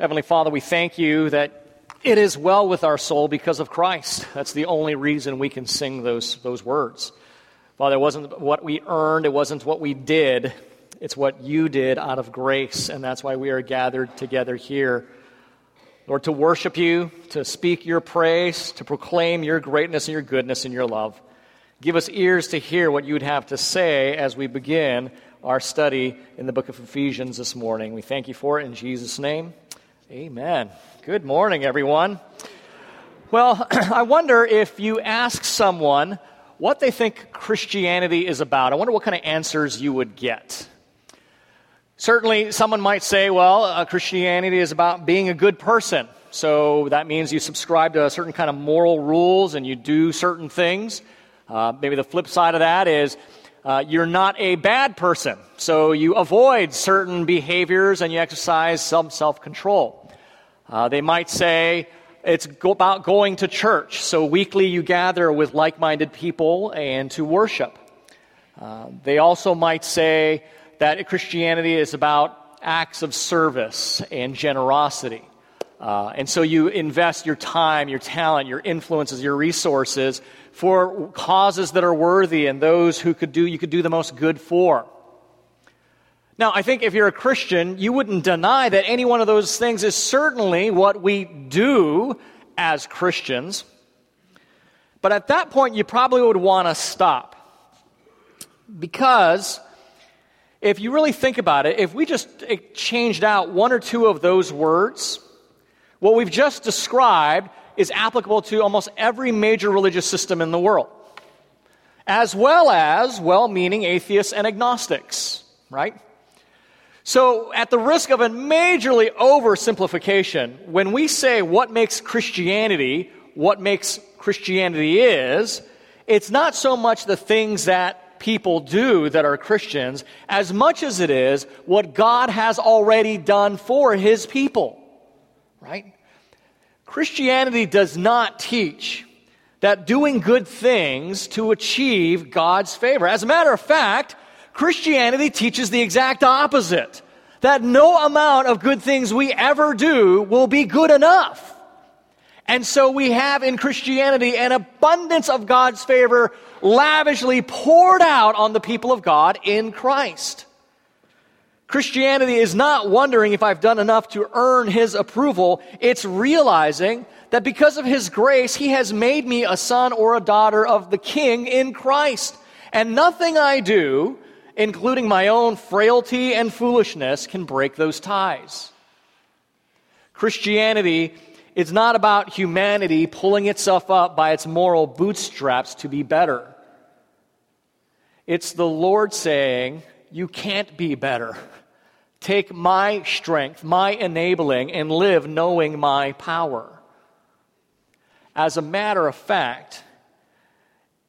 Heavenly Father, we thank you that it is well with our soul because of Christ. That's the only reason we can sing those, those words. Father, it wasn't what we earned, it wasn't what we did, it's what you did out of grace, and that's why we are gathered together here. Lord, to worship you, to speak your praise, to proclaim your greatness and your goodness and your love. Give us ears to hear what you would have to say as we begin our study in the book of Ephesians this morning. We thank you for it in Jesus' name. Amen. Good morning, everyone. Well, I wonder if you ask someone what they think Christianity is about, I wonder what kind of answers you would get. Certainly, someone might say, well, uh, Christianity is about being a good person. So that means you subscribe to a certain kind of moral rules and you do certain things. Uh, maybe the flip side of that is uh, you're not a bad person, so you avoid certain behaviors and you exercise some self control. Uh, they might say it's about going to church, so weekly you gather with like minded people and to worship. Uh, they also might say that Christianity is about acts of service and generosity. Uh, and so you invest your time, your talent, your influences, your resources for causes that are worthy and those who could do you could do the most good for. Now, I think if you're a Christian, you wouldn't deny that any one of those things is certainly what we do as Christians. But at that point, you probably would want to stop. Because if you really think about it, if we just changed out one or two of those words, what we've just described is applicable to almost every major religious system in the world, as well as well meaning atheists and agnostics, right? So, at the risk of a majorly oversimplification, when we say what makes Christianity what makes Christianity is, it's not so much the things that people do that are Christians as much as it is what God has already done for his people, right? Christianity does not teach that doing good things to achieve God's favor. As a matter of fact, Christianity teaches the exact opposite that no amount of good things we ever do will be good enough. And so we have in Christianity an abundance of God's favor lavishly poured out on the people of God in Christ. Christianity is not wondering if I've done enough to earn his approval. It's realizing that because of his grace, he has made me a son or a daughter of the king in Christ. And nothing I do, including my own frailty and foolishness, can break those ties. Christianity is not about humanity pulling itself up by its moral bootstraps to be better. It's the Lord saying, You can't be better. Take my strength, my enabling, and live knowing my power. As a matter of fact,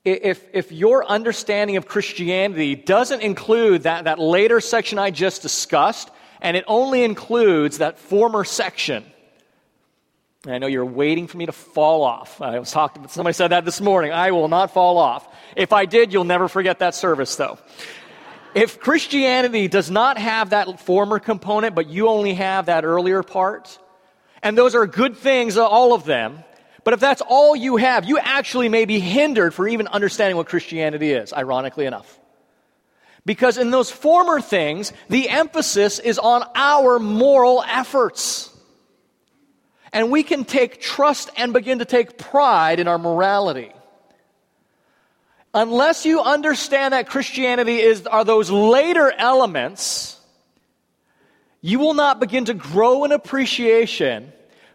if, if your understanding of Christianity doesn't include that, that later section I just discussed, and it only includes that former section, I know you're waiting for me to fall off. I was talking, somebody said that this morning. I will not fall off. If I did, you'll never forget that service, though. If Christianity does not have that former component, but you only have that earlier part, and those are good things, all of them, but if that's all you have, you actually may be hindered for even understanding what Christianity is, ironically enough. Because in those former things, the emphasis is on our moral efforts. And we can take trust and begin to take pride in our morality. Unless you understand that Christianity is, are those later elements, you will not begin to grow in appreciation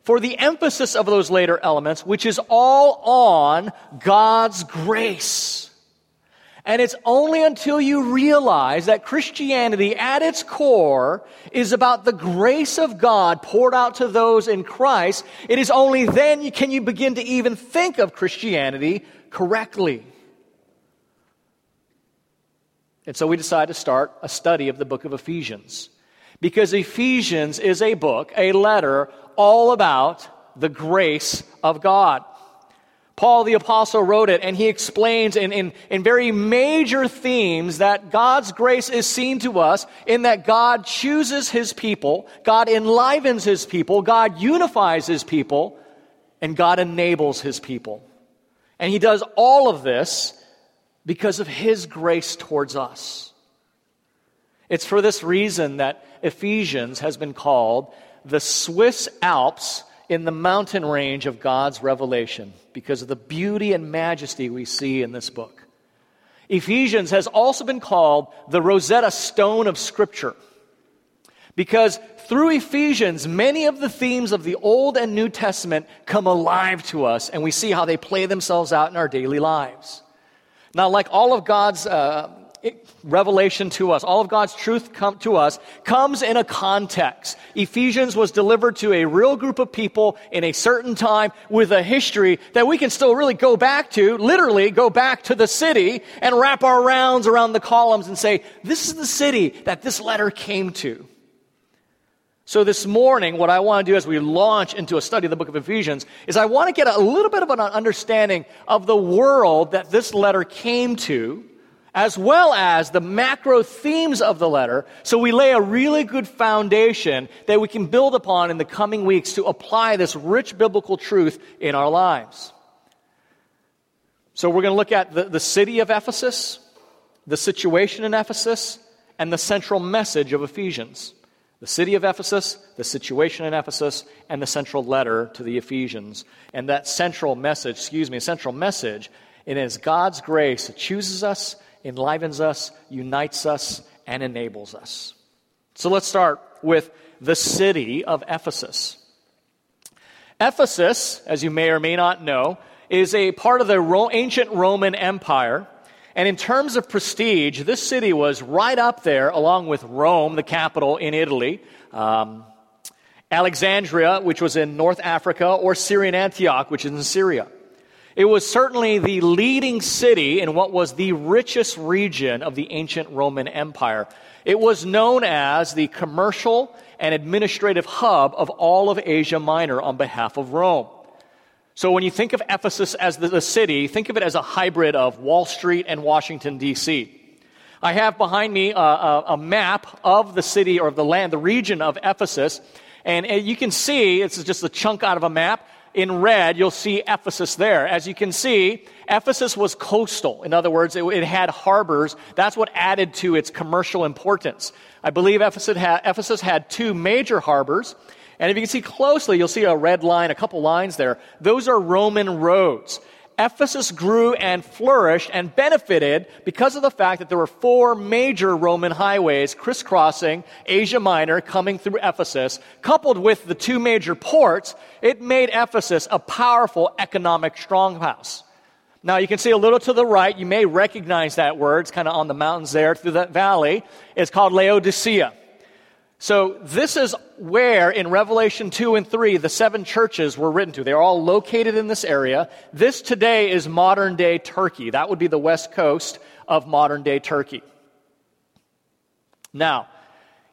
for the emphasis of those later elements, which is all on God's grace. And it's only until you realize that Christianity at its core is about the grace of God poured out to those in Christ, it is only then can you begin to even think of Christianity correctly. And so we decided to start a study of the book of Ephesians. Because Ephesians is a book, a letter, all about the grace of God. Paul the Apostle wrote it, and he explains in, in, in very major themes that God's grace is seen to us in that God chooses his people, God enlivens his people, God unifies his people, and God enables his people. And he does all of this because of his grace towards us. It's for this reason that Ephesians has been called the Swiss Alps in the mountain range of God's revelation because of the beauty and majesty we see in this book. Ephesians has also been called the Rosetta Stone of Scripture because through Ephesians, many of the themes of the Old and New Testament come alive to us and we see how they play themselves out in our daily lives. Now, like all of God's uh, revelation to us, all of God's truth come to us, comes in a context. Ephesians was delivered to a real group of people in a certain time with a history that we can still really go back to, literally go back to the city and wrap our rounds around the columns and say, this is the city that this letter came to. So, this morning, what I want to do as we launch into a study of the book of Ephesians is I want to get a little bit of an understanding of the world that this letter came to as well as the macro themes of the letter, so we lay a really good foundation that we can build upon in the coming weeks to apply this rich biblical truth in our lives. So we're going to look at the, the city of Ephesus, the situation in Ephesus, and the central message of Ephesians. The city of Ephesus, the situation in Ephesus, and the central letter to the Ephesians. And that central message, excuse me, central message, it is God's grace that chooses us enlivens us, unites us, and enables us. So let's start with the city of Ephesus. Ephesus, as you may or may not know, is a part of the ancient Roman Empire. And in terms of prestige, this city was right up there along with Rome, the capital in Italy, um, Alexandria, which was in North Africa, or Syrian Antioch, which is in Syria. It was certainly the leading city in what was the richest region of the ancient Roman Empire. It was known as the commercial and administrative hub of all of Asia Minor on behalf of Rome. So when you think of Ephesus as the, the city, think of it as a hybrid of Wall Street and Washington, D.C. I have behind me a, a, a, map of the city or of the land, the region of Ephesus. And uh, you can see, it's just a chunk out of a map in red, you'll see Ephesus there. As you can see, Ephesus was coastal. In other words, it, it had harbors. That's what added to its commercial importance. I believe Ephesus had, Ephesus had two major harbors. And if you can see closely, you'll see a red line, a couple lines there. Those are Roman roads. Ephesus grew and flourished and benefited because of the fact that there were four major Roman highways crisscrossing Asia Minor coming through Ephesus. Coupled with the two major ports, it made Ephesus a powerful economic stronghouse. Now, you can see a little to the right, you may recognize that word. It's kind of on the mountains there through that valley. It's called Laodicea. So, this is where in Revelation 2 and 3 the seven churches were written to. They're all located in this area. This today is modern day Turkey. That would be the west coast of modern day Turkey. Now,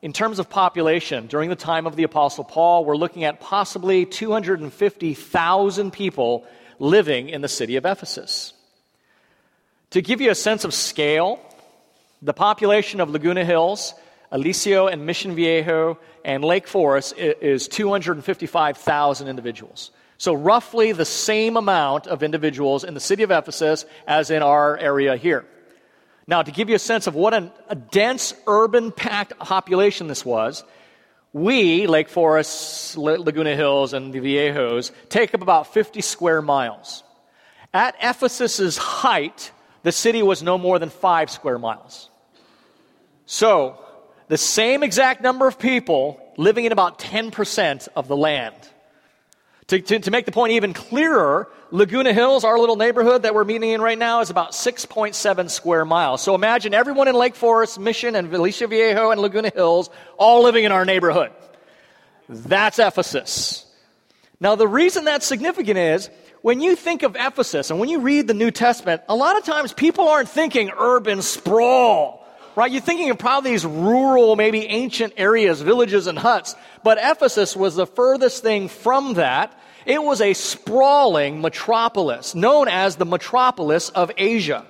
in terms of population, during the time of the Apostle Paul, we're looking at possibly 250,000 people living in the city of Ephesus. To give you a sense of scale, the population of Laguna Hills Aliso and Mission Viejo and Lake Forest is 255,000 individuals. So, roughly the same amount of individuals in the city of Ephesus as in our area here. Now, to give you a sense of what an, a dense, urban packed population this was, we, Lake Forest, Laguna Hills, and the Viejos, take up about 50 square miles. At Ephesus's height, the city was no more than five square miles. So, the same exact number of people living in about 10% of the land. To, to, to, make the point even clearer, Laguna Hills, our little neighborhood that we're meeting in right now, is about 6.7 square miles. So imagine everyone in Lake Forest, Mission, and Aliso Viejo, and Laguna Hills all living in our neighborhood. That's Ephesus. Now, the reason that's significant is when you think of Ephesus and when you read the New Testament, a lot of times people aren't thinking urban sprawl right? You're thinking of probably these rural, maybe ancient areas, villages and huts. But Ephesus was the furthest thing from that. It was a sprawling metropolis, known as the metropolis of Asia.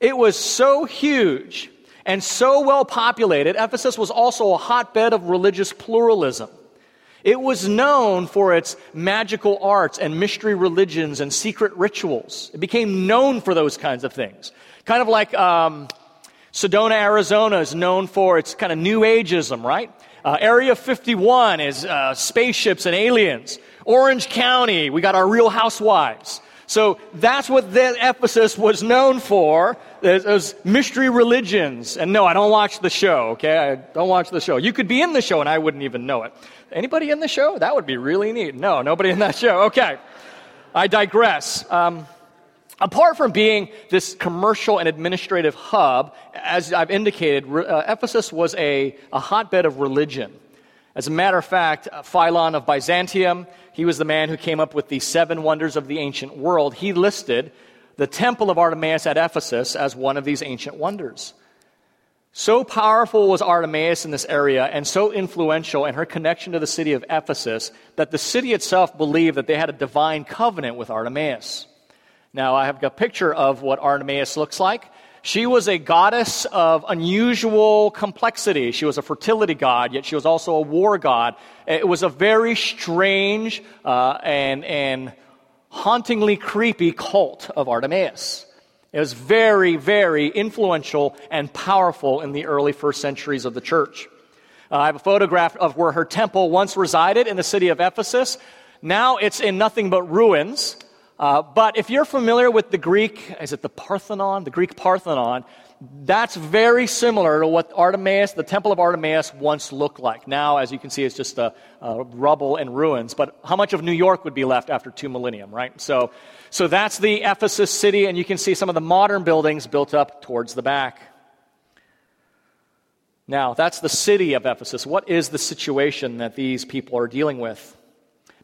It was so huge and so well populated. Ephesus was also a hotbed of religious pluralism. It was known for its magical arts and mystery religions and secret rituals. It became known for those kinds of things. Kind of like um, Sedona, Arizona is known for its kind of new ageism, right? Uh, Area 51 is uh, spaceships and aliens. Orange County, we got our real housewives. So that's what that Ephesus was known for, those mystery religions. And no, I don't watch the show, okay? I don't watch the show. You could be in the show and I wouldn't even know it. Anybody in the show? That would be really neat. No, nobody in that show. Okay. I digress. Um, apart from being this commercial and administrative hub, as I've indicated, uh, Ephesus was a, a hotbed of religion. As a matter of fact, uh, Philon of Byzantium, he was the man who came up with the seven wonders of the ancient world. He listed the temple of Artemis at Ephesus as one of these ancient wonders. So powerful was Artemis in this area and so influential in her connection to the city of Ephesus that the city itself believed that they had a divine covenant with Artemis. Now, I have a picture of what Artemis looks like. She was a goddess of unusual complexity. She was a fertility god, yet she was also a war god. It was a very strange uh, and, and hauntingly creepy cult of Artemis. It was very, very influential and powerful in the early first centuries of the church. Uh, I have a photograph of where her temple once resided in the city of Ephesus. Now it's in nothing but ruins. Uh, but if you're familiar with the Greek, is it the Parthenon? The Greek Parthenon, that's very similar to what Artemis, the Temple of Artemis, once looked like. Now, as you can see, it's just a, a rubble and ruins. But how much of New York would be left after two millennium, right? So, so that's the Ephesus city, and you can see some of the modern buildings built up towards the back. Now, that's the city of Ephesus. What is the situation that these people are dealing with?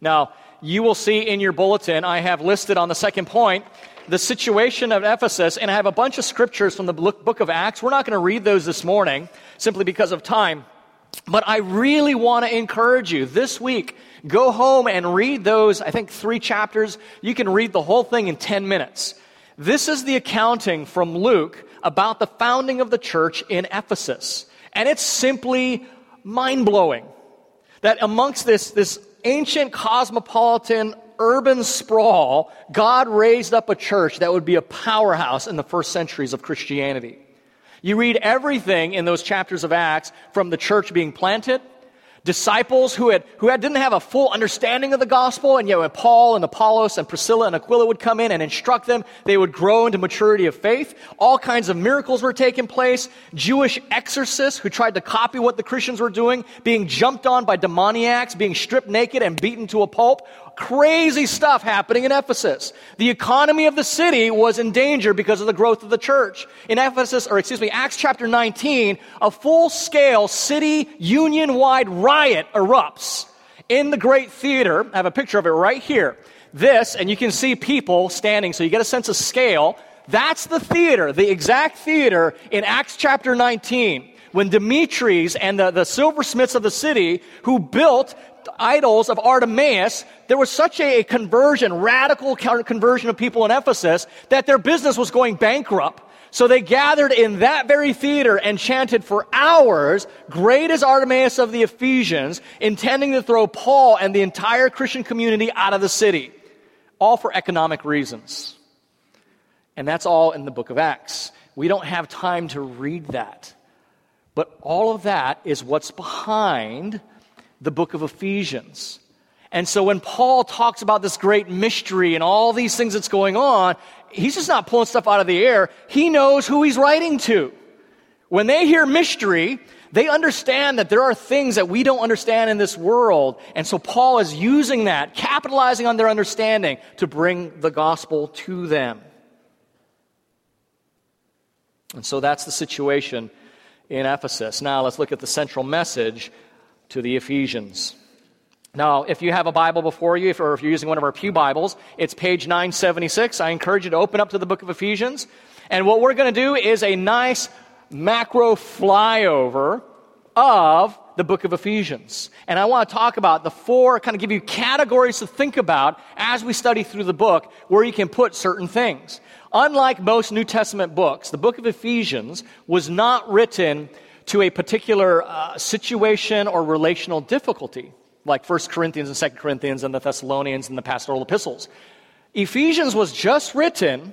Now, you will see in your bulletin, I have listed on the second point the situation of Ephesus, and I have a bunch of scriptures from the book of Acts. We're not going to read those this morning simply because of time. But I really want to encourage you this week, go home and read those, I think, three chapters. You can read the whole thing in 10 minutes. This is the accounting from Luke about the founding of the church in Ephesus. And it's simply mind blowing that amongst this, this ancient cosmopolitan urban sprawl, God raised up a church that would be a powerhouse in the first centuries of Christianity. You read everything in those chapters of Acts from the church being planted disciples who, had, who had, didn't have a full understanding of the gospel, and yet when Paul and Apollos and Priscilla and Aquila would come in and instruct them, they would grow into maturity of faith. All kinds of miracles were taking place. Jewish exorcists who tried to copy what the Christians were doing, being jumped on by demoniacs, being stripped naked and beaten to a pulp crazy stuff happening in Ephesus. The economy of the city was in danger because of the growth of the church. In Ephesus, or excuse me, Acts chapter 19, a full scale city union wide riot erupts in the great theater. I have a picture of it right here. This, and you can see people standing, so you get a sense of scale. That's the theater, the exact theater in Acts chapter 19 when Demetrius and the, the silversmiths of the city who built idols of Artemis, there was such a conversion, radical conversion of people in Ephesus, that their business was going bankrupt. So they gathered in that very theater and chanted for hours, Great is Artemis of the Ephesians, intending to throw Paul and the entire Christian community out of the city. All for economic reasons. And that's all in the book of Acts. We don't have time to read that. But all of that is what's behind the book of Ephesians. And so when Paul talks about this great mystery and all these things that's going on, he's just not pulling stuff out of the air. He knows who he's writing to. When they hear mystery, they understand that there are things that we don't understand in this world. And so Paul is using that, capitalizing on their understanding to bring the gospel to them. And so that's the situation in Ephesus. Now let's look at the central message to the Ephesians. Now, if you have a Bible before you, or if you're using one of our Pew Bibles, it's page 976. I encourage you to open up to the book of Ephesians. And what we're going to do is a nice macro flyover of the book of Ephesians. And I want to talk about the four, kind of give you categories to think about as we study through the book where you can put certain things. Unlike most New Testament books, the book of Ephesians was not written to a particular uh, situation or relational difficulty, like 1 Corinthians and 2 Corinthians and the Thessalonians and the pastoral epistles. Ephesians was just written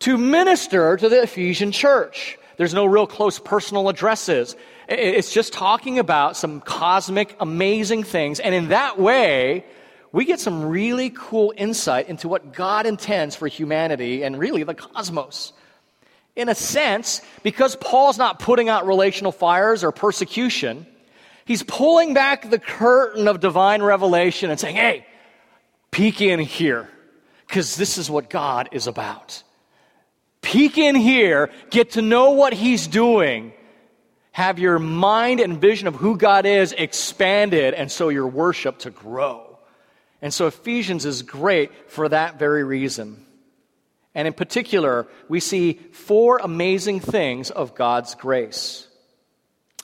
to minister to the Ephesian church. There's no real close personal addresses. It's just talking about some cosmic, amazing things. And in that way, we get some really cool insight into what God intends for humanity and really the cosmos. In a sense, because Paul's not putting out relational fires or persecution, he's pulling back the curtain of divine revelation and saying, hey, peek in here, because this is what God is about. Peek in here, get to know what he's doing, have your mind and vision of who God is expanded, and so your worship to grow. And so Ephesians is great for that very reason. And in particular, we see four amazing things of God's grace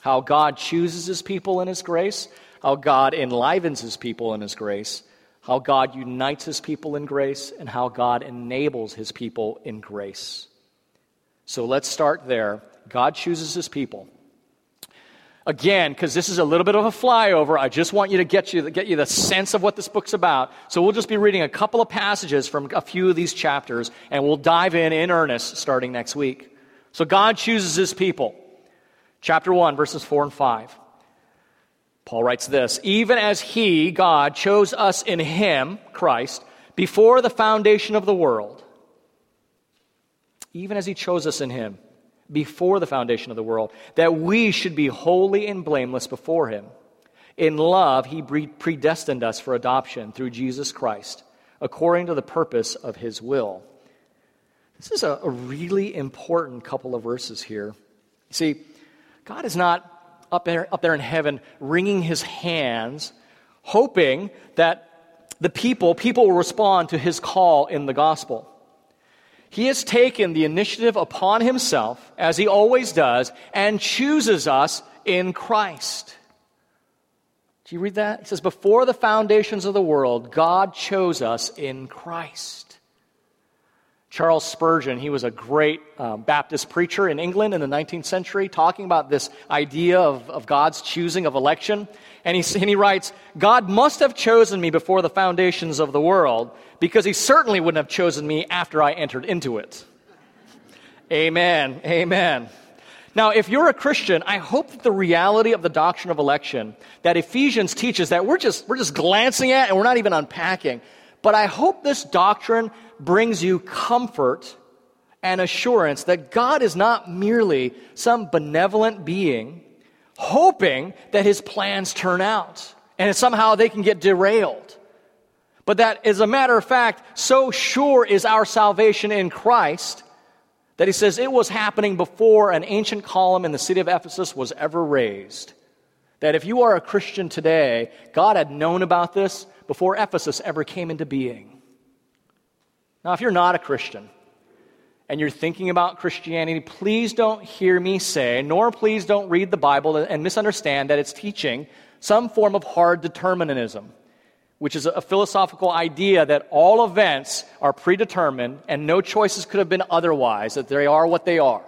how God chooses his people in his grace, how God enlivens his people in his grace, how God unites his people in grace, and how God enables his people in grace. So let's start there. God chooses his people. Again, because this is a little bit of a flyover, I just want you to get you get you the sense of what this book's about. So we'll just be reading a couple of passages from a few of these chapters, and we'll dive in in earnest starting next week. So God chooses his people. Chapter 1, verses 4 and 5. Paul writes this Even as he, God, chose us in him, Christ, before the foundation of the world, even as he chose us in him before the foundation of the world, that we should be holy and blameless before Him. In love, He predestined us for adoption through Jesus Christ, according to the purpose of His will. This is a, really important couple of verses here. You see, God is not up there, up there in heaven wringing His hands, hoping that the people, people will respond to His call in the gospel. He has taken the initiative upon himself, as he always does, and chooses us in Christ. Do you read that? He says, Before the foundations of the world, God chose us in Christ. Charles Spurgeon, he was a great um, Baptist preacher in England in the 19th century, talking about this idea of, of God's choosing of election. And he, and he writes, God must have chosen me before the foundations of the world because he certainly wouldn't have chosen me after I entered into it. Amen. Amen. Now, if you're a Christian, I hope that the reality of the doctrine of election that Ephesians teaches that we're just, we're just glancing at and we're not even unpacking. But I hope this doctrine brings you comfort and assurance that God is not merely some benevolent being hoping that his plans turn out and somehow they can get derailed. But that, as a matter of fact, so sure is our salvation in Christ that he says it was happening before an ancient column in the city of Ephesus was ever raised. That if you are a Christian today, God had known about this before Ephesus ever came into being. Now, if you're not a Christian, and you're thinking about Christianity, please don't hear me say, nor please don't read the Bible and misunderstand that it's teaching some form of hard determinism, which is a philosophical idea that all events are predetermined and no choices could have been otherwise, that they are what they are.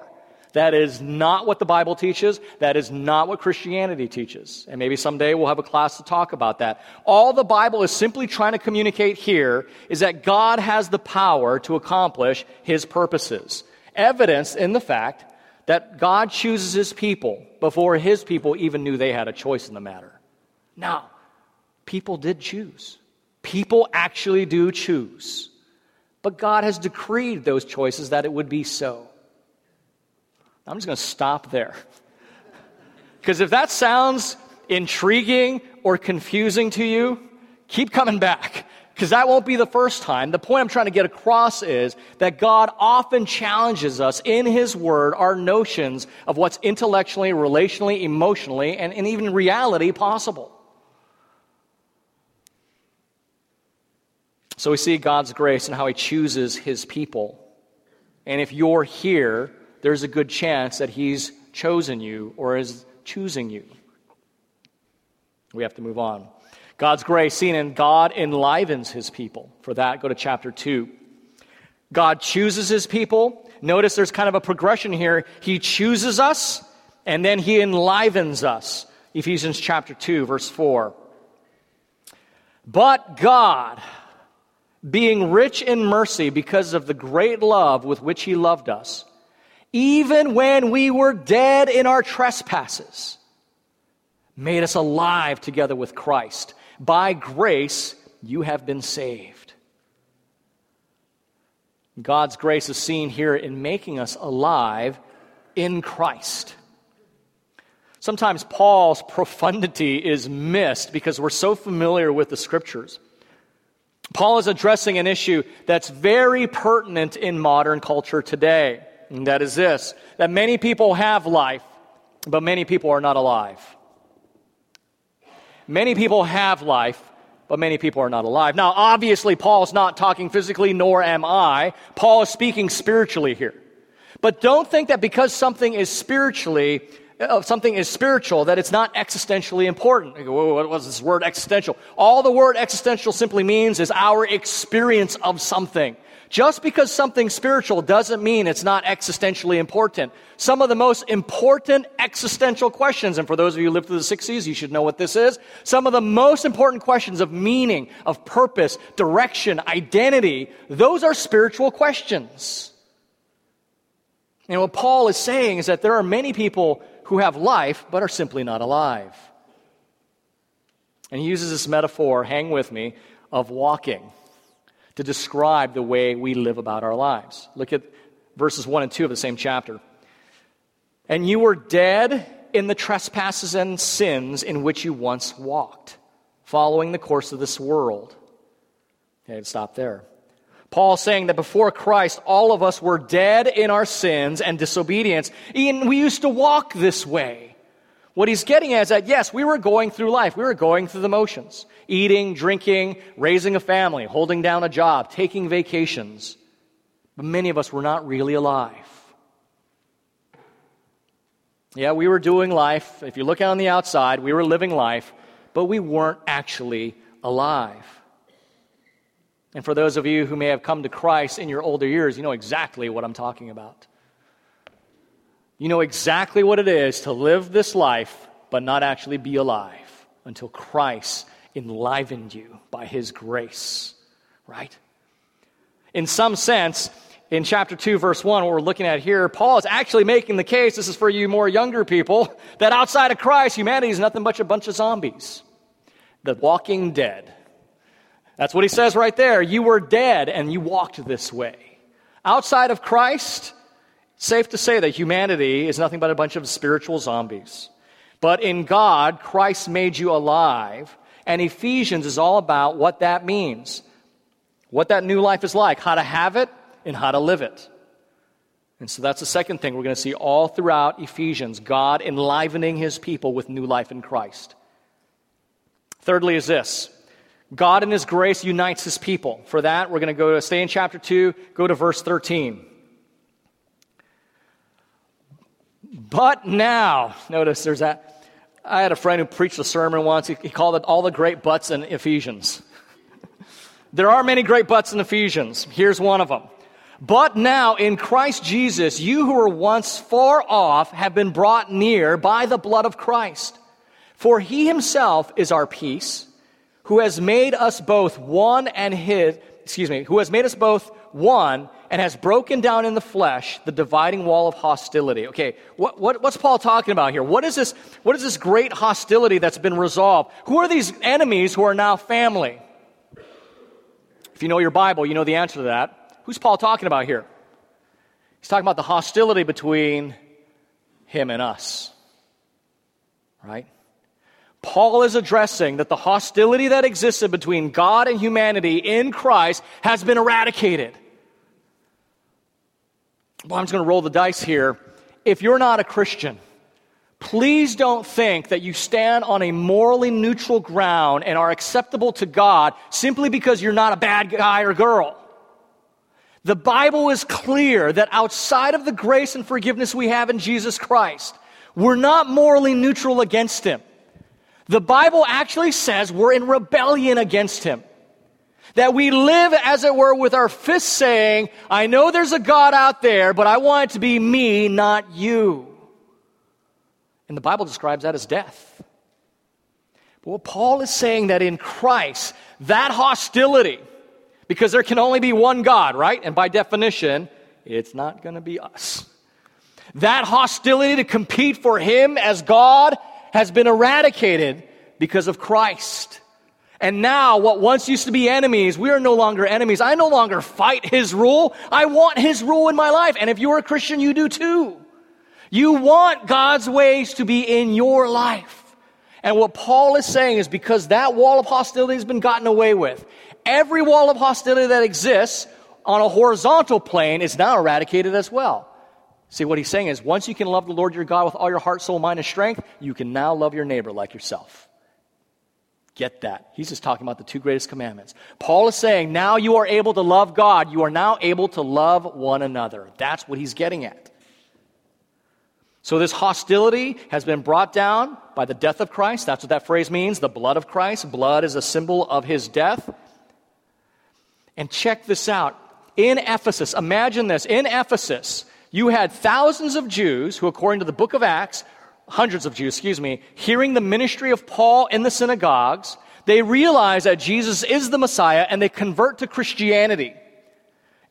That is not what the Bible teaches. That is not what Christianity teaches. And maybe someday we'll have a class to talk about that. All the Bible is simply trying to communicate here is that God has the power to accomplish his purposes. Evidence in the fact that God chooses his people before his people even knew they had a choice in the matter. Now, people did choose. People actually do choose. But God has decreed those choices that it would be so. I'm just going to stop there. Because if that sounds intriguing or confusing to you, keep coming back. Because that won't be the first time. The point I'm trying to get across is that God often challenges us in His Word, our notions of what's intellectually, relationally, emotionally, and, and even reality possible. So we see God's grace and how He chooses His people. And if you're here there's a good chance that He's chosen you or is choosing you. We have to move on. God's grace seen in God enlivens his people. For that, go to chapter 2. God chooses his people. Notice there's kind of a progression here. He chooses us, and then he enlivens us. Ephesians chapter 2, verse 4. But God, being rich in mercy because of the great love with which he loved us, even when we were dead in our trespasses, made us alive together with Christ. By grace, you have been saved. God's grace is seen here in making us alive in Christ. Sometimes Paul's profundity is missed because we're so familiar with the scriptures. Paul is addressing an issue that's very pertinent in modern culture today, and that is this that many people have life, but many people are not alive. Many people have life, but many people are not alive. Now, obviously, Paul's not talking physically, nor am I. Paul is speaking spiritually here. But don't think that because something is spiritually, uh, something is spiritual, that it's not existentially important. What was this word existential? All the word existential simply means is our experience of something. Just because something's spiritual doesn't mean it's not existentially important. Some of the most important existential questions, and for those of you who lived through the 60s, you should know what this is. Some of the most important questions of meaning, of purpose, direction, identity, those are spiritual questions. And what Paul is saying is that there are many people who have life but are simply not alive. And he uses this metaphor, hang with me, of walking to describe the way we live about our lives. Look at verses 1 and 2 of the same chapter. And you were dead in the trespasses and sins in which you once walked, following the course of this world. Okay, stop there. Paul saying that before Christ, all of us were dead in our sins and disobedience. And we used to walk this way. What he's getting at is that, yes, we were going through life. We were going through the motions eating, drinking, raising a family, holding down a job, taking vacations. But many of us were not really alive. Yeah, we were doing life. If you look out on the outside, we were living life, but we weren't actually alive. And for those of you who may have come to Christ in your older years, you know exactly what I'm talking about. You know exactly what it is to live this life but not actually be alive until Christ enlivened you by his grace, right? In some sense, in chapter 2, verse 1, what we're looking at here, Paul is actually making the case, this is for you more younger people, that outside of Christ, humanity is nothing but a bunch of zombies. The walking dead. That's what he says right there. You were dead and you walked this way. Outside of Christ, safe to say that humanity is nothing but a bunch of spiritual zombies. But in God, Christ made you alive, and Ephesians is all about what that means, what that new life is like, how to have it, and how to live it. And so that's the second thing we're going to see all throughout Ephesians God enlivening his people with new life in Christ. Thirdly, is this God in his grace unites his people. For that, we're going to go to stay in chapter 2, go to verse 13. But now, notice there's that. I had a friend who preached a sermon once. He, called it All the Great Buts in Ephesians. there are many great buts in Ephesians. Here's one of them. But now in Christ Jesus, you who were once far off have been brought near by the blood of Christ. For he himself is our peace, who has made us both one and his, excuse me, who has made us both one and has broken down in the flesh the dividing wall of hostility. Okay, what, what, what's Paul talking about here? What is, this, what is this great hostility that's been resolved? Who are these enemies who are now family? If you know your Bible, you know the answer to that. Who's Paul talking about here? He's talking about the hostility between him and us. Right? Paul is addressing that the hostility that existed between God and humanity in Christ has been eradicated. Well, I'm just going to roll the dice here. If you're not a Christian, please don't think that you stand on a morally neutral ground and are acceptable to God simply because you're not a bad guy or girl. The Bible is clear that outside of the grace and forgiveness we have in Jesus Christ, We're not morally neutral against him. The Bible actually says we're in rebellion against him. That we live, as it were, with our fists saying, I know there's a God out there, but I want it to be me, not you. And the Bible describes that as death. But what Paul is saying that in Christ, that hostility, because there can only be one God, right? And by definition, it's not going to be us. That hostility to compete for Him as God has been eradicated because of Christ. And now, what once used to be enemies, we are no longer enemies. I no longer fight His rule. I want His rule in my life. And if you're a Christian, you do too. You want God's ways to be in your life. And what Paul is saying is because that wall of hostility has been gotten away with, every wall of hostility that exists on a horizontal plane is now eradicated as well. See, what he's saying is once you can love the Lord your God with all your heart, soul, mind, and strength, you can now love your neighbor like yourself. Get that. He's just talking about the two greatest commandments. Paul is saying now you are able to love God, you are now able to love one another. That's what he's getting at. So, this hostility has been brought down by the death of Christ. That's what that phrase means the blood of Christ. Blood is a symbol of his death. And check this out. In Ephesus, imagine this. In Ephesus, you had thousands of Jews who, according to the book of Acts, hundreds of Jews, excuse me, hearing the ministry of Paul in the synagogues, they realize that Jesus is the Messiah and they convert to Christianity.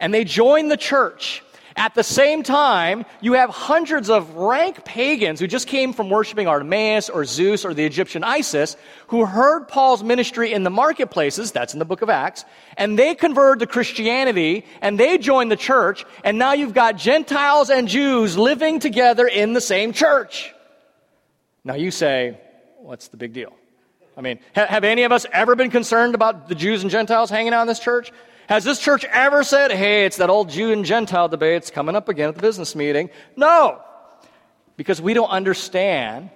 And they join the church. At the same time, you have hundreds of rank pagans who just came from worshiping Artemis or Zeus or the Egyptian Isis who heard Paul's ministry in the marketplaces, that's in the book of Acts, and they converted to Christianity and they joined the church, and now you've got Gentiles and Jews living together in the same church. Now you say, what's the big deal? I mean, have any of us ever been concerned about the Jews and Gentiles hanging out in this church? Has this church ever said, hey, it's that old Jew and Gentile debate, it's coming up again at the business meeting? No, because we don't understand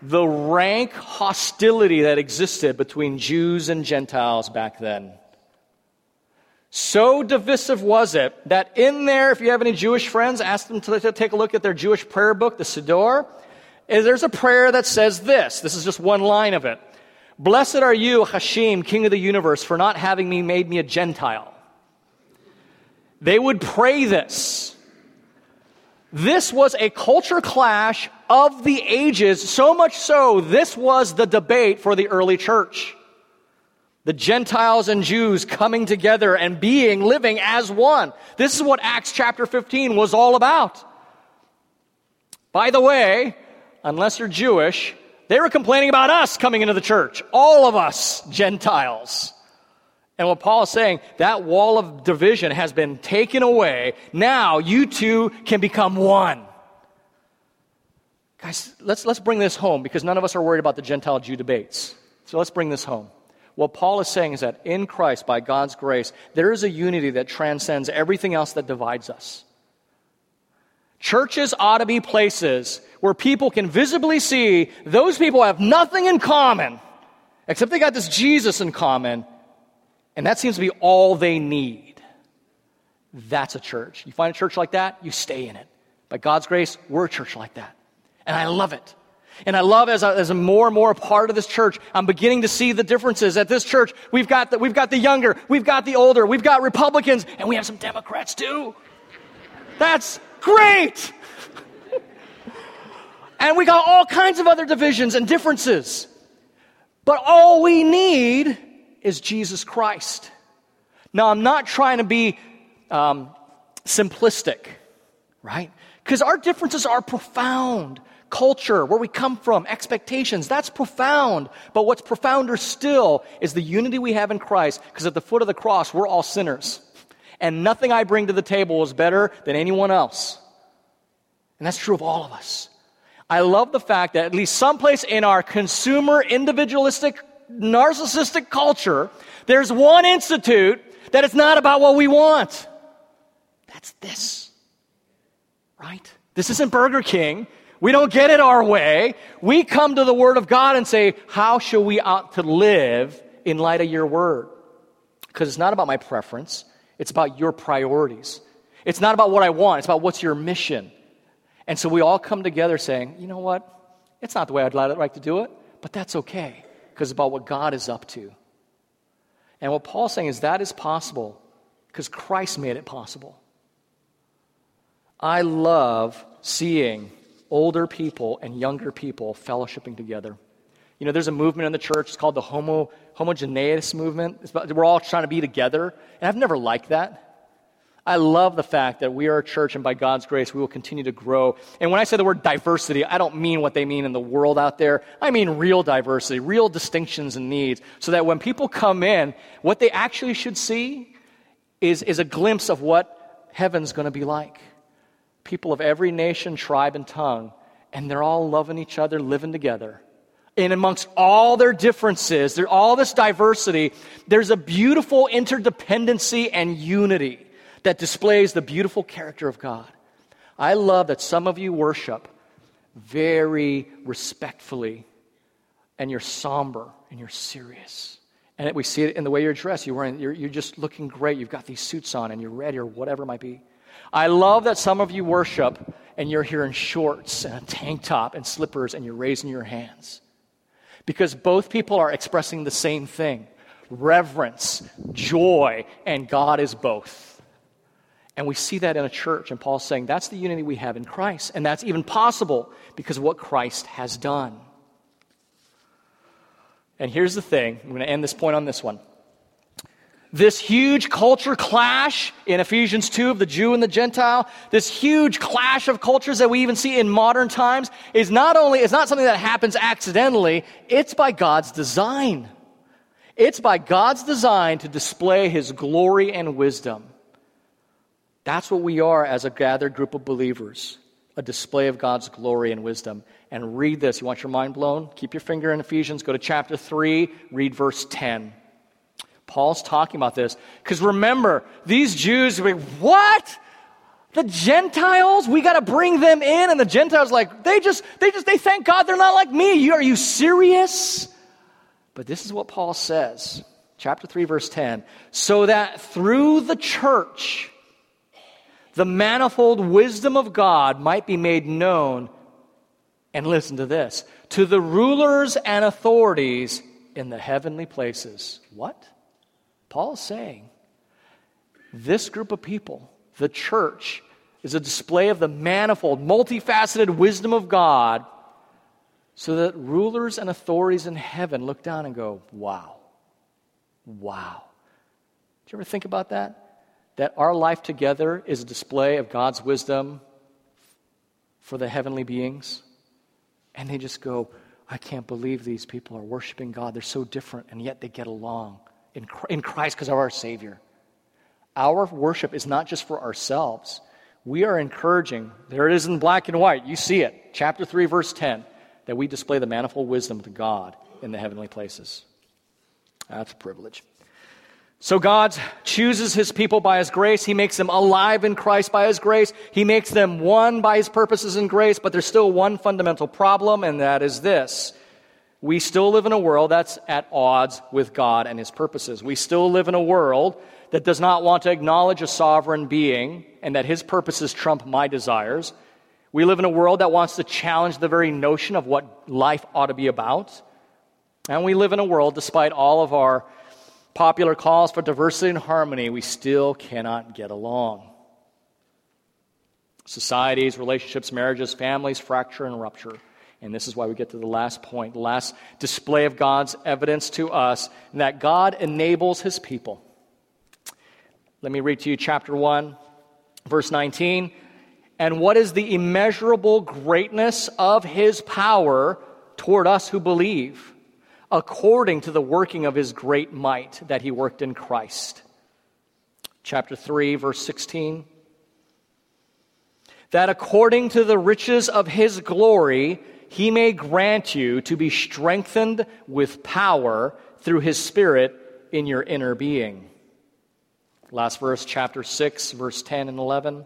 the rank hostility that existed between Jews and Gentiles back then. So divisive was it that in there, if you have any Jewish friends, ask them to take a look at their Jewish prayer book, the Siddur. There's a prayer that says this. This is just one line of it. Blessed are you, Hashem, King of the universe, for not having me made me a Gentile. They would pray this. This was a culture clash of the ages, so much so, this was the debate for the early church. The Gentiles and Jews coming together and being, living as one. This is what Acts chapter 15 was all about. By the way, unless you're Jewish, they were complaining about us coming into the church, all of us Gentiles. And what Paul is saying, that wall of division has been taken away. Now you two can become one. Guys, let's, let's bring this home because none of us are worried about the Gentile Jew debates. So let's bring this home. What Paul is saying is that in Christ, by God's grace, there is a unity that transcends everything else that divides us. Churches ought to be places where people can visibly see those people have nothing in common except they got this Jesus in common, and that seems to be all they need. That's a church. You find a church like that, you stay in it. By God's grace, we're a church like that. And I love it. And I love as, a, as a more and more a part of this church, I'm beginning to see the differences. At this church, we've got, the, we've got the younger, we've got the older, we've got Republicans, and we have some Democrats too. That's great. And we got all kinds of other divisions and differences. But all we need is Jesus Christ. Now, I'm not trying to be um, simplistic, right? Because our differences are profound. Culture, where we come from, expectations, that's profound. But what's profounder still is the unity we have in Christ, because at the foot of the cross, we're all sinners. And nothing I bring to the table is better than anyone else. And that's true of all of us. I love the fact that at least someplace in our consumer, individualistic, narcissistic culture, there's one institute that it's not about what we want. That's this. Right? This isn't Burger King. We don't get it our way. We come to the Word of God and say, How shall we ought to live in light of your Word? Because it's not about my preference, it's about your priorities. It's not about what I want, it's about what's your mission. And so we all come together saying, you know what? It's not the way I'd like to do it, but that's okay because about what God is up to. And what Paul's saying is that is possible because Christ made it possible. I love seeing older people and younger people fellowshipping together. You know, there's a movement in the church, it's called the homo, homogeneous movement. About, we're all trying to be together. And I've never liked that. I love the fact that we are a church, and by God's grace, we will continue to grow. And when I say the word diversity, I don't mean what they mean in the world out there. I mean real diversity, real distinctions and needs, so that when people come in, what they actually should see is, is a glimpse of what heaven's going to be like. People of every nation, tribe, and tongue, and they're all loving each other, living together. And amongst all their differences, all this diversity, there's a beautiful interdependency and unity that displays the beautiful character of God. I love that some of you worship very respectfully, and you're somber and you're serious. And we see it in the way you're dressed. You're, wearing, you're, you're just looking great. You've got these suits on and you're ready or whatever it might be. I love that some of you worship and you're here in shorts and a tank top and slippers and you're raising your hands. Because both people are expressing the same thing reverence, joy, and God is both. And we see that in a church, and Paul's saying that's the unity we have in Christ. And that's even possible because of what Christ has done. And here's the thing I'm going to end this point on this one. This huge culture clash in Ephesians 2 of the Jew and the Gentile, this huge clash of cultures that we even see in modern times, is not only, it's not something that happens accidentally, it's by God's design. It's by God's design to display his glory and wisdom. That's what we are as a gathered group of believers a display of God's glory and wisdom. And read this. You want your mind blown? Keep your finger in Ephesians. Go to chapter 3, read verse 10. Paul's talking about this. Because remember, these Jews like, what? The Gentiles? We got to bring them in. And the Gentiles, like, they just, they just, they thank God they're not like me. You, are you serious? But this is what Paul says. Chapter 3, verse 10. So that through the church, the manifold wisdom of God might be made known. And listen to this to the rulers and authorities in the heavenly places. What? Paul is saying this group of people, the church, is a display of the manifold, multifaceted wisdom of God so that rulers and authorities in heaven look down and go, wow, wow. Do you ever think about that? That our life together is a display of God's wisdom for the heavenly beings. And they just go, I can't believe these people are worshiping God. They're so different, and yet they get along in, in Christ because of our Savior. Our worship is not just for ourselves. We are encouraging, there it is in black and white, you see it, chapter 3, verse 10, that we display the manifold wisdom of God in the heavenly places. That's a privilege. So God chooses his people by his grace. He makes them alive in Christ by his grace. He makes them one by his purposes and grace, but there's still one fundamental problem, and that is this. We still live in a world that's at odds with God and his purposes. We still live in a world that does not want to acknowledge a sovereign being and that his purposes trump my desires. We live in a world that wants to challenge the very notion of what life ought to be about. And we live in a world, despite all of our popular calls for diversity and harmony, we still cannot get along. Societies, relationships, marriages, families fracture and rupture. And this is why we get to the last point, the last display of God's evidence to us that God enables his people. Let me read to you chapter 1, verse 19. And what is the immeasurable greatness of his power toward us who believe? According to the working of his great might that he worked in Christ. Chapter 3, verse 16. That according to the riches of his glory, he may grant you to be strengthened with power through his Spirit in your inner being. Last verse, chapter 6, verse 10 and 11.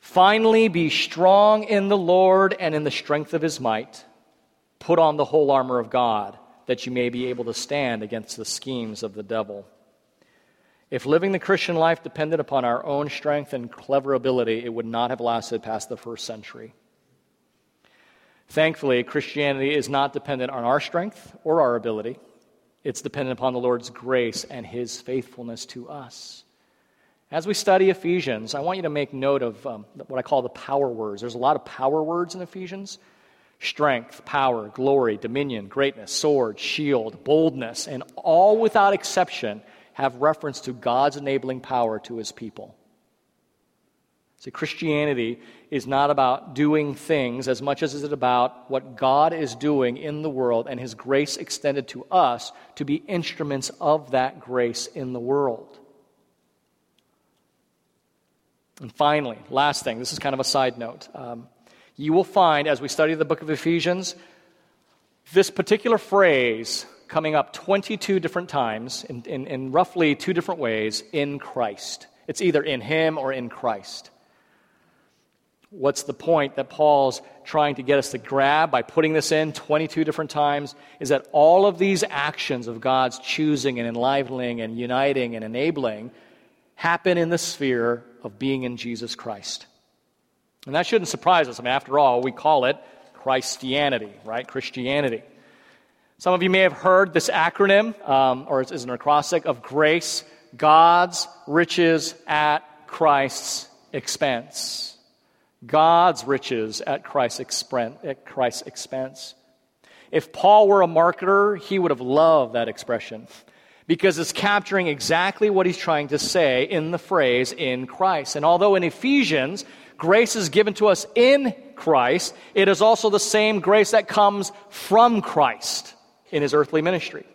Finally, be strong in the Lord and in the strength of his might. Put on the whole armor of God, that you may be able to stand against the schemes of the devil. If living the Christian life depended upon our own strength and clever ability, it would not have lasted past the first century. Thankfully, Christianity is not dependent on our strength or our ability. It's dependent upon the Lord's grace and his faithfulness to us. As we study Ephesians, I want you to make note of um, what I call the power words. There's a lot of power words in Ephesians strength, power, glory, dominion, greatness, sword, shield, boldness, and all without exception have reference to God's enabling power to his people. See, Christianity is not about doing things as much as it is about what God is doing in the world and his grace extended to us to be instruments of that grace in the world. And finally, last thing, this is kind of a side note. Um, you will find as we study the book of Ephesians, this particular phrase coming up 22 different times in, in, in roughly two different ways in Christ. It's either in Him or in Christ. What's the point that Paul's trying to get us to grab by putting this in 22 different times? Is that all of these actions of God's choosing and enlivening and uniting and enabling happen in the sphere of being in Jesus Christ. And that shouldn't surprise us. I mean, after all, we call it Christianity, right? Christianity. Some of you may have heard this acronym, um, or it's an acrostic of grace God's riches at Christ's expense. God's riches at Christ's, at Christ's expense. If Paul were a marketer, he would have loved that expression because it's capturing exactly what he's trying to say in the phrase in Christ. And although in Ephesians, grace is given to us in Christ, it is also the same grace that comes from Christ in his earthly ministry.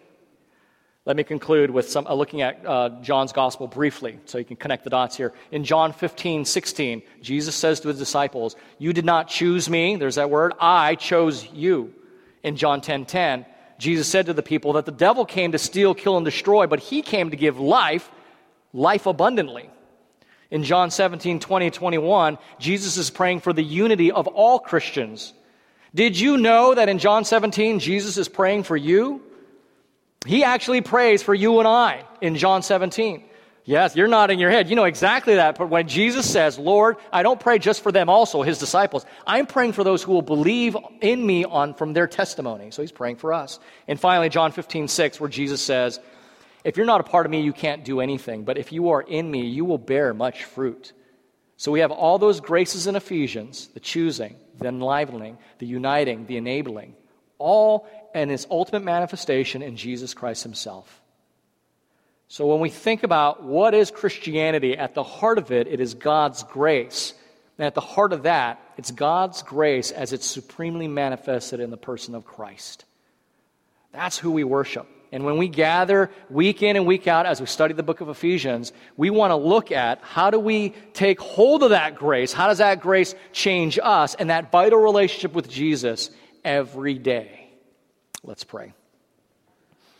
Let me conclude with some, uh, looking at uh, John's gospel briefly so you can connect the dots here. In John 15, 16, Jesus says to his disciples, You did not choose me, there's that word, I chose you. In John 10, 10, Jesus said to the people that the devil came to steal, kill, and destroy, but he came to give life, life abundantly. In John 17, 20, 21, Jesus is praying for the unity of all Christians. Did you know that in John 17, Jesus is praying for you? He actually prays for you and I in John 17. Yes, you're nodding your head. You know exactly that. But when Jesus says, Lord, I don't pray just for them also, his disciples. I'm praying for those who will believe in me on from their testimony. So he's praying for us. And finally, John 15, 6, where Jesus says, If you're not a part of me, you can't do anything. But if you are in me, you will bear much fruit. So we have all those graces in Ephesians the choosing, the enlivening, the uniting, the enabling, all in its ultimate manifestation in Jesus Christ himself. So when we think about what is Christianity, at the heart of it, it is God's grace. And at the heart of that, it's God's grace as it's supremely manifested in the person of Christ. That's who we worship. And when we gather week in and week out as we study the book of Ephesians, we want to look at how do we take hold of that grace? How does that grace change us and that vital relationship with Jesus every day? Let's pray.